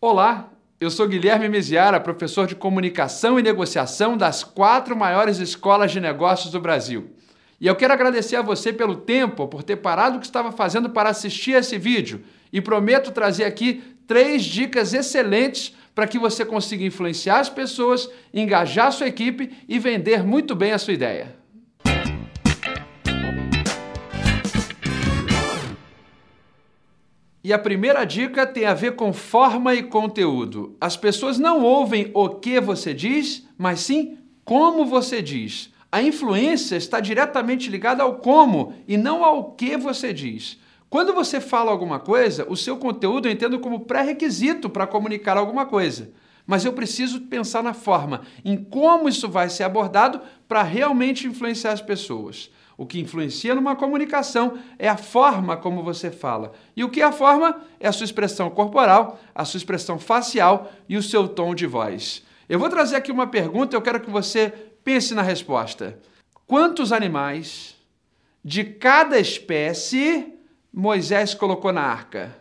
Olá, eu sou Guilherme Miziara, professor de comunicação e negociação das quatro maiores escolas de negócios do Brasil. E eu quero agradecer a você pelo tempo, por ter parado o que estava fazendo para assistir esse vídeo. E prometo trazer aqui três dicas excelentes para que você consiga influenciar as pessoas, engajar sua equipe e vender muito bem a sua ideia. E a primeira dica tem a ver com forma e conteúdo. As pessoas não ouvem o que você diz, mas sim como você diz. A influência está diretamente ligada ao como e não ao que você diz. Quando você fala alguma coisa, o seu conteúdo eu entendo como pré-requisito para comunicar alguma coisa. Mas eu preciso pensar na forma, em como isso vai ser abordado para realmente influenciar as pessoas. O que influencia numa comunicação é a forma como você fala. E o que é a forma? É a sua expressão corporal, a sua expressão facial e o seu tom de voz. Eu vou trazer aqui uma pergunta, eu quero que você pense na resposta. Quantos animais de cada espécie Moisés colocou na arca?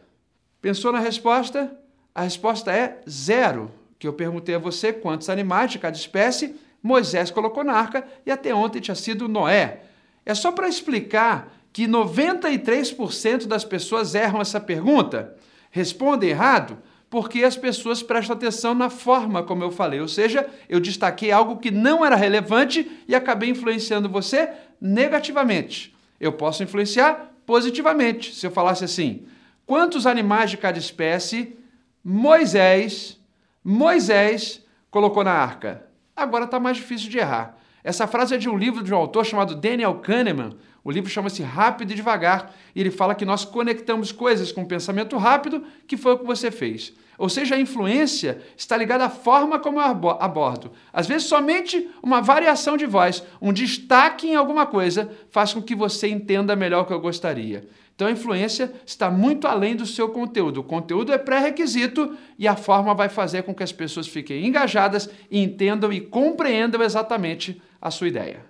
Pensou na resposta? A resposta é zero. Que eu perguntei a você quantos animais de cada espécie Moisés colocou na arca e até ontem tinha sido Noé. É só para explicar que 93% das pessoas erram essa pergunta, respondem errado, porque as pessoas prestam atenção na forma como eu falei, ou seja, eu destaquei algo que não era relevante e acabei influenciando você negativamente. Eu posso influenciar positivamente se eu falasse assim: quantos animais de cada espécie Moisés, Moisés colocou na arca? Agora está mais difícil de errar. Essa frase é de um livro de um autor chamado Daniel Kahneman. O livro chama-se Rápido e Devagar, e ele fala que nós conectamos coisas com pensamento rápido, que foi o que você fez. Ou seja, a influência está ligada à forma como eu abordo. Às vezes, somente uma variação de voz, um destaque em alguma coisa, faz com que você entenda melhor o que eu gostaria. Então a influência está muito além do seu conteúdo. O conteúdo é pré-requisito e a forma vai fazer com que as pessoas fiquem engajadas, entendam e compreendam exatamente a sua ideia.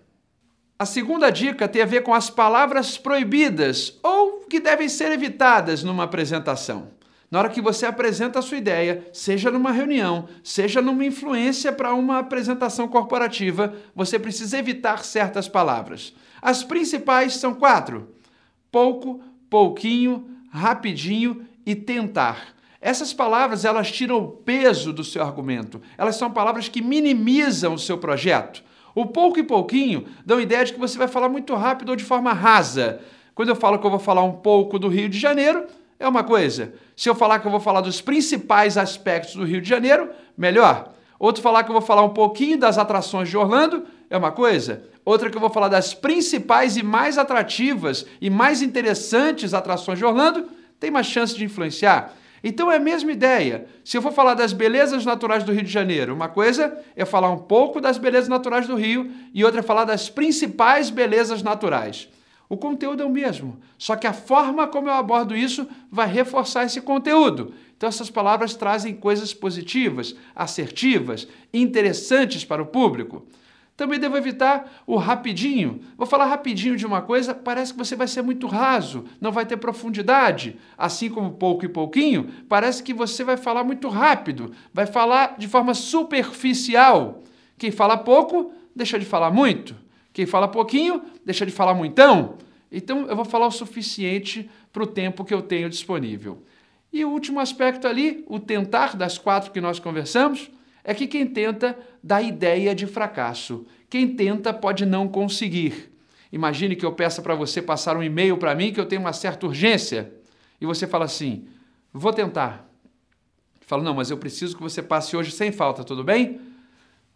A segunda dica tem a ver com as palavras proibidas ou que devem ser evitadas numa apresentação. Na hora que você apresenta a sua ideia, seja numa reunião, seja numa influência para uma apresentação corporativa, você precisa evitar certas palavras. As principais são quatro: pouco, pouquinho, rapidinho e tentar. Essas palavras elas tiram o peso do seu argumento. Elas são palavras que minimizam o seu projeto. O pouco e pouquinho dão ideia de que você vai falar muito rápido ou de forma rasa. Quando eu falo que eu vou falar um pouco do Rio de Janeiro, é uma coisa. Se eu falar que eu vou falar dos principais aspectos do Rio de Janeiro, melhor. Outro falar que eu vou falar um pouquinho das atrações de Orlando, é uma coisa. Outra que eu vou falar das principais e mais atrativas e mais interessantes atrações de Orlando, tem mais chance de influenciar. Então é a mesma ideia. Se eu for falar das belezas naturais do Rio de Janeiro, uma coisa é falar um pouco das belezas naturais do Rio e outra é falar das principais belezas naturais. O conteúdo é o mesmo, só que a forma como eu abordo isso vai reforçar esse conteúdo. Então, essas palavras trazem coisas positivas, assertivas, interessantes para o público. Também devo evitar o rapidinho. Vou falar rapidinho de uma coisa, parece que você vai ser muito raso, não vai ter profundidade. Assim como pouco e pouquinho, parece que você vai falar muito rápido, vai falar de forma superficial. Quem fala pouco, deixa de falar muito. Quem fala pouquinho, deixa de falar muitão. Então eu vou falar o suficiente para o tempo que eu tenho disponível. E o último aspecto ali, o tentar das quatro que nós conversamos, é que quem tenta dá ideia de fracasso. Quem tenta pode não conseguir. Imagine que eu peça para você passar um e-mail para mim que eu tenho uma certa urgência e você fala assim: vou tentar. Falo, não, mas eu preciso que você passe hoje sem falta, tudo bem?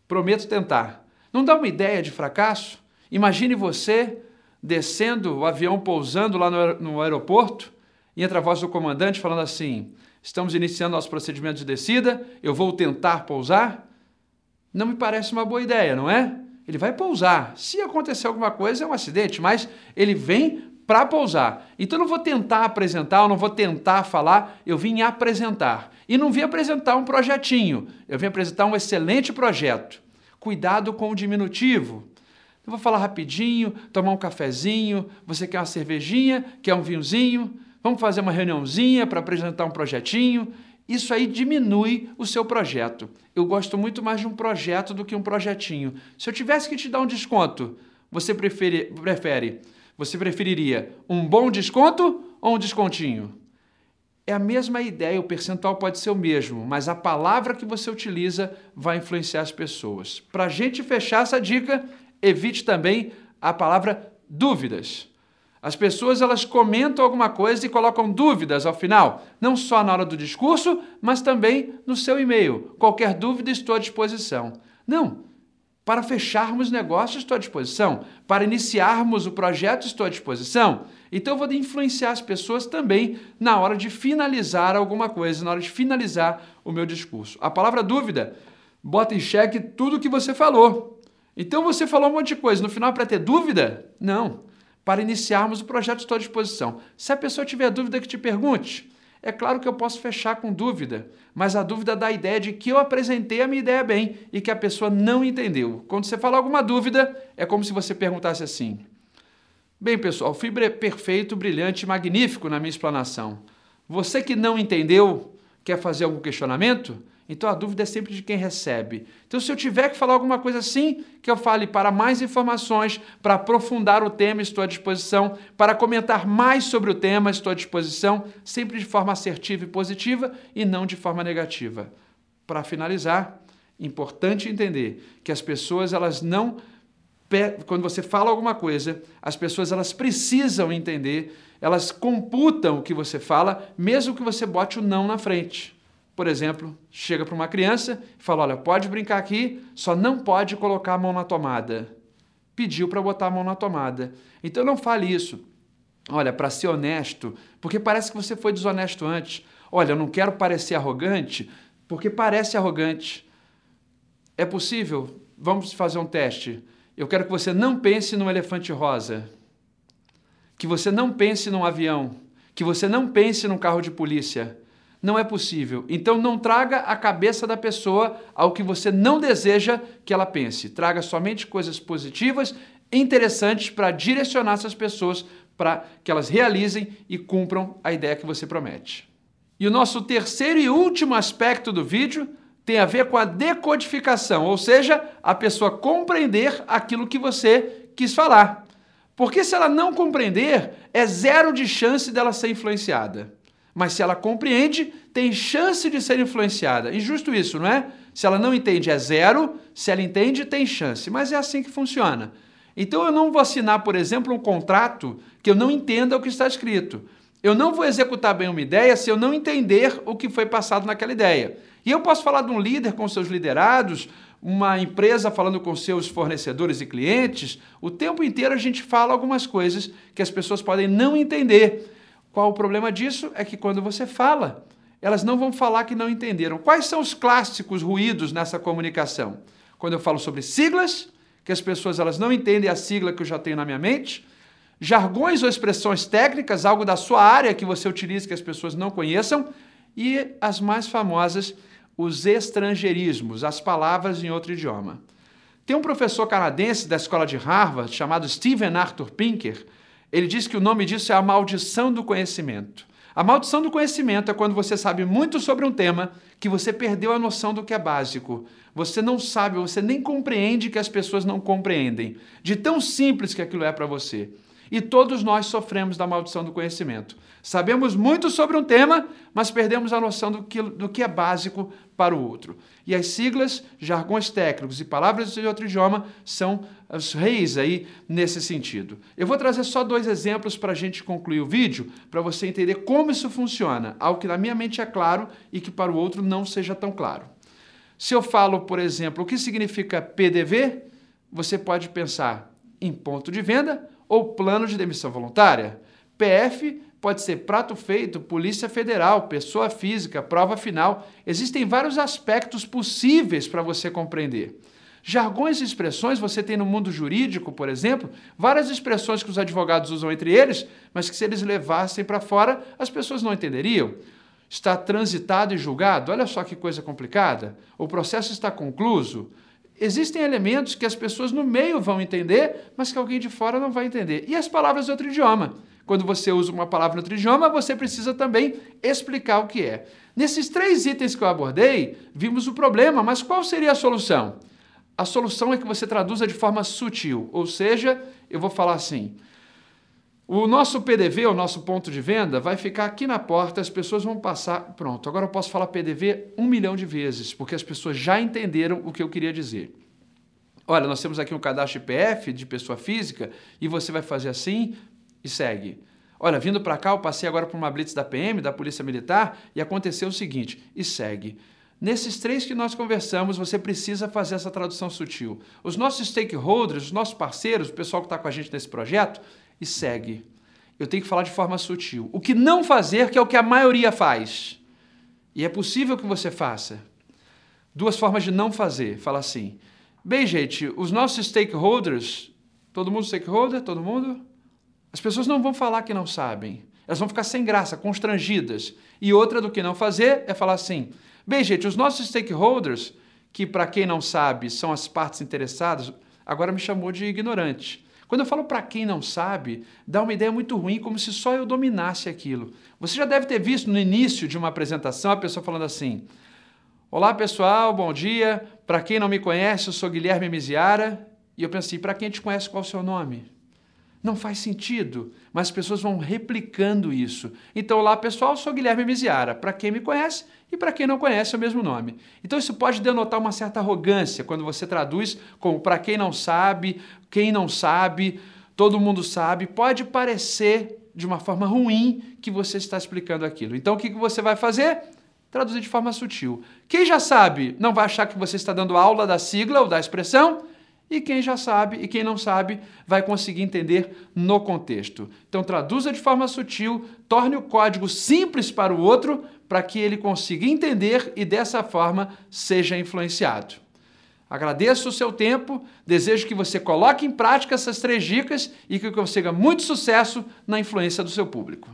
Prometo tentar. Não dá uma ideia de fracasso? Imagine você descendo, o avião pousando lá no aeroporto e entra a voz do comandante falando assim: estamos iniciando nosso procedimento de descida, eu vou tentar pousar. Não me parece uma boa ideia, não é? Ele vai pousar. Se acontecer alguma coisa, é um acidente, mas ele vem para pousar. Então eu não vou tentar apresentar, eu não vou tentar falar, eu vim apresentar. E não vim apresentar um projetinho, eu vim apresentar um excelente projeto. Cuidado com o diminutivo. Eu vou falar rapidinho, tomar um cafezinho, você quer uma cervejinha, quer um vinhozinho? Vamos fazer uma reuniãozinha para apresentar um projetinho. isso aí diminui o seu projeto. Eu gosto muito mais de um projeto do que um projetinho. Se eu tivesse que te dar um desconto, você prefere, prefere você preferiria um bom desconto ou um descontinho? É a mesma ideia, o percentual pode ser o mesmo, mas a palavra que você utiliza vai influenciar as pessoas. Para a gente fechar essa dica, evite também a palavra dúvidas. As pessoas elas comentam alguma coisa e colocam dúvidas ao final, não só na hora do discurso, mas também no seu e-mail. Qualquer dúvida estou à disposição. Não. Para fecharmos negócios estou à disposição. Para iniciarmos o projeto estou à disposição. Então eu vou influenciar as pessoas também na hora de finalizar alguma coisa, na hora de finalizar o meu discurso. A palavra dúvida bota em xeque tudo o que você falou. Então você falou um monte de coisa, no final para ter dúvida? Não para iniciarmos o projeto, estou à disposição. Se a pessoa tiver dúvida, que te pergunte. É claro que eu posso fechar com dúvida, mas a dúvida dá a ideia de que eu apresentei a minha ideia bem e que a pessoa não entendeu. Quando você fala alguma dúvida, é como se você perguntasse assim: Bem, pessoal, fui perfeito, brilhante, magnífico na minha explanação. Você que não entendeu, quer fazer algum questionamento? Então a dúvida é sempre de quem recebe. Então, se eu tiver que falar alguma coisa assim, que eu fale para mais informações, para aprofundar o tema, estou à disposição. Para comentar mais sobre o tema, estou à disposição, sempre de forma assertiva e positiva e não de forma negativa. Para finalizar, importante entender que as pessoas elas não quando você fala alguma coisa, as pessoas elas precisam entender, elas computam o que você fala, mesmo que você bote o não na frente por exemplo, chega para uma criança e fala: Olha, pode brincar aqui, só não pode colocar a mão na tomada. Pediu para botar a mão na tomada. Então não fale isso. Olha, para ser honesto, porque parece que você foi desonesto antes. Olha, eu não quero parecer arrogante, porque parece arrogante. É possível? Vamos fazer um teste. Eu quero que você não pense num elefante rosa, que você não pense num avião, que você não pense num carro de polícia não é possível. Então não traga a cabeça da pessoa ao que você não deseja que ela pense. Traga somente coisas positivas, interessantes para direcionar essas pessoas para que elas realizem e cumpram a ideia que você promete. E o nosso terceiro e último aspecto do vídeo tem a ver com a decodificação, ou seja, a pessoa compreender aquilo que você quis falar. Porque se ela não compreender, é zero de chance dela ser influenciada. Mas se ela compreende, tem chance de ser influenciada. Injusto isso, não é? Se ela não entende, é zero. Se ela entende, tem chance. Mas é assim que funciona. Então eu não vou assinar, por exemplo, um contrato que eu não entenda o que está escrito. Eu não vou executar bem uma ideia se eu não entender o que foi passado naquela ideia. E eu posso falar de um líder com seus liderados, uma empresa falando com seus fornecedores e clientes. O tempo inteiro a gente fala algumas coisas que as pessoas podem não entender. Qual o problema disso? É que quando você fala, elas não vão falar que não entenderam. Quais são os clássicos ruídos nessa comunicação? Quando eu falo sobre siglas, que as pessoas elas não entendem a sigla que eu já tenho na minha mente, jargões ou expressões técnicas, algo da sua área que você utiliza que as pessoas não conheçam, e as mais famosas, os estrangeirismos, as palavras em outro idioma. Tem um professor canadense da escola de Harvard chamado Stephen Arthur Pinker, ele diz que o nome disso é a maldição do conhecimento. A maldição do conhecimento é quando você sabe muito sobre um tema que você perdeu a noção do que é básico. Você não sabe, você nem compreende que as pessoas não compreendem, de tão simples que aquilo é para você. E todos nós sofremos da maldição do conhecimento. Sabemos muito sobre um tema, mas perdemos a noção do que, do que é básico para o outro. E as siglas, jargões técnicos e palavras de outro idioma são os reis aí nesse sentido. Eu vou trazer só dois exemplos para a gente concluir o vídeo, para você entender como isso funciona, algo que na minha mente é claro e que para o outro não seja tão claro. Se eu falo, por exemplo, o que significa PDV, você pode pensar em ponto de venda ou plano de demissão voluntária. PF pode ser prato feito, Polícia Federal, pessoa física, prova final. Existem vários aspectos possíveis para você compreender. Jargões e expressões você tem no mundo jurídico, por exemplo, várias expressões que os advogados usam entre eles, mas que se eles levassem para fora, as pessoas não entenderiam. Está transitado e julgado, olha só que coisa complicada. O processo está concluso. Existem elementos que as pessoas no meio vão entender, mas que alguém de fora não vai entender. E as palavras de outro idioma? quando você usa uma palavra no outro idioma, você precisa também explicar o que é. Nesses três itens que eu abordei, vimos o problema, mas qual seria a solução? A solução é que você traduza de forma sutil, ou seja, eu vou falar assim: o nosso PDV, o nosso ponto de venda, vai ficar aqui na porta, as pessoas vão passar. Pronto, agora eu posso falar PDV um milhão de vezes, porque as pessoas já entenderam o que eu queria dizer. Olha, nós temos aqui um cadastro IPF de pessoa física e você vai fazer assim e segue. Olha, vindo para cá, eu passei agora por uma blitz da PM, da Polícia Militar, e aconteceu o seguinte, e segue. Nesses três que nós conversamos, você precisa fazer essa tradução sutil. Os nossos stakeholders, os nossos parceiros, o pessoal que está com a gente nesse projeto, e segue. Eu tenho que falar de forma sutil. O que não fazer, que é o que a maioria faz. E é possível que você faça. Duas formas de não fazer. Fala assim. Bem, gente, os nossos stakeholders, todo mundo stakeholder? Todo mundo? As pessoas não vão falar que não sabem. Elas vão ficar sem graça, constrangidas. E outra do que não fazer é falar assim: bem, gente, os nossos stakeholders, que para quem não sabe são as partes interessadas, agora me chamou de ignorante. Quando eu falo para quem não sabe, dá uma ideia muito ruim, como se só eu dominasse aquilo. Você já deve ter visto no início de uma apresentação a pessoa falando assim: Olá pessoal, bom dia. Para quem não me conhece, eu sou Guilherme Miziara. E eu pensei: para quem te conhece, qual é o seu nome? Não faz sentido, mas as pessoas vão replicando isso. Então, olá pessoal, sou Guilherme Miziara. Para quem me conhece e para quem não conhece é o mesmo nome. Então, isso pode denotar uma certa arrogância quando você traduz como para quem não sabe, quem não sabe, todo mundo sabe. Pode parecer de uma forma ruim que você está explicando aquilo. Então, o que você vai fazer? Traduzir de forma sutil. Quem já sabe não vai achar que você está dando aula da sigla ou da expressão e quem já sabe e quem não sabe vai conseguir entender no contexto. Então, traduza de forma sutil, torne o código simples para o outro para que ele consiga entender e dessa forma seja influenciado. Agradeço o seu tempo, desejo que você coloque em prática essas três dicas e que consiga muito sucesso na influência do seu público.